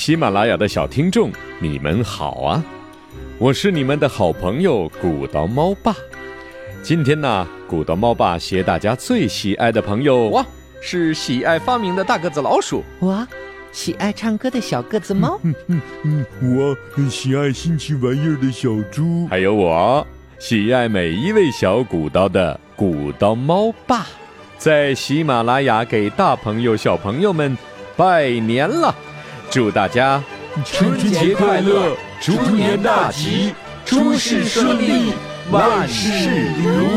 喜马拉雅的小听众，你们好啊！我是你们的好朋友古刀猫爸。今天呢，古刀猫爸携大家最喜爱的朋友哇，是喜爱发明的大个子老鼠。我喜爱唱歌的小个子猫。嗯嗯嗯，我喜爱新奇玩意儿的小猪。还有我喜爱每一位小古刀的古刀猫爸，在喜马拉雅给大朋友小朋友们拜年了。祝大家春节快乐，猪年大吉，诸事顺利，万事如意。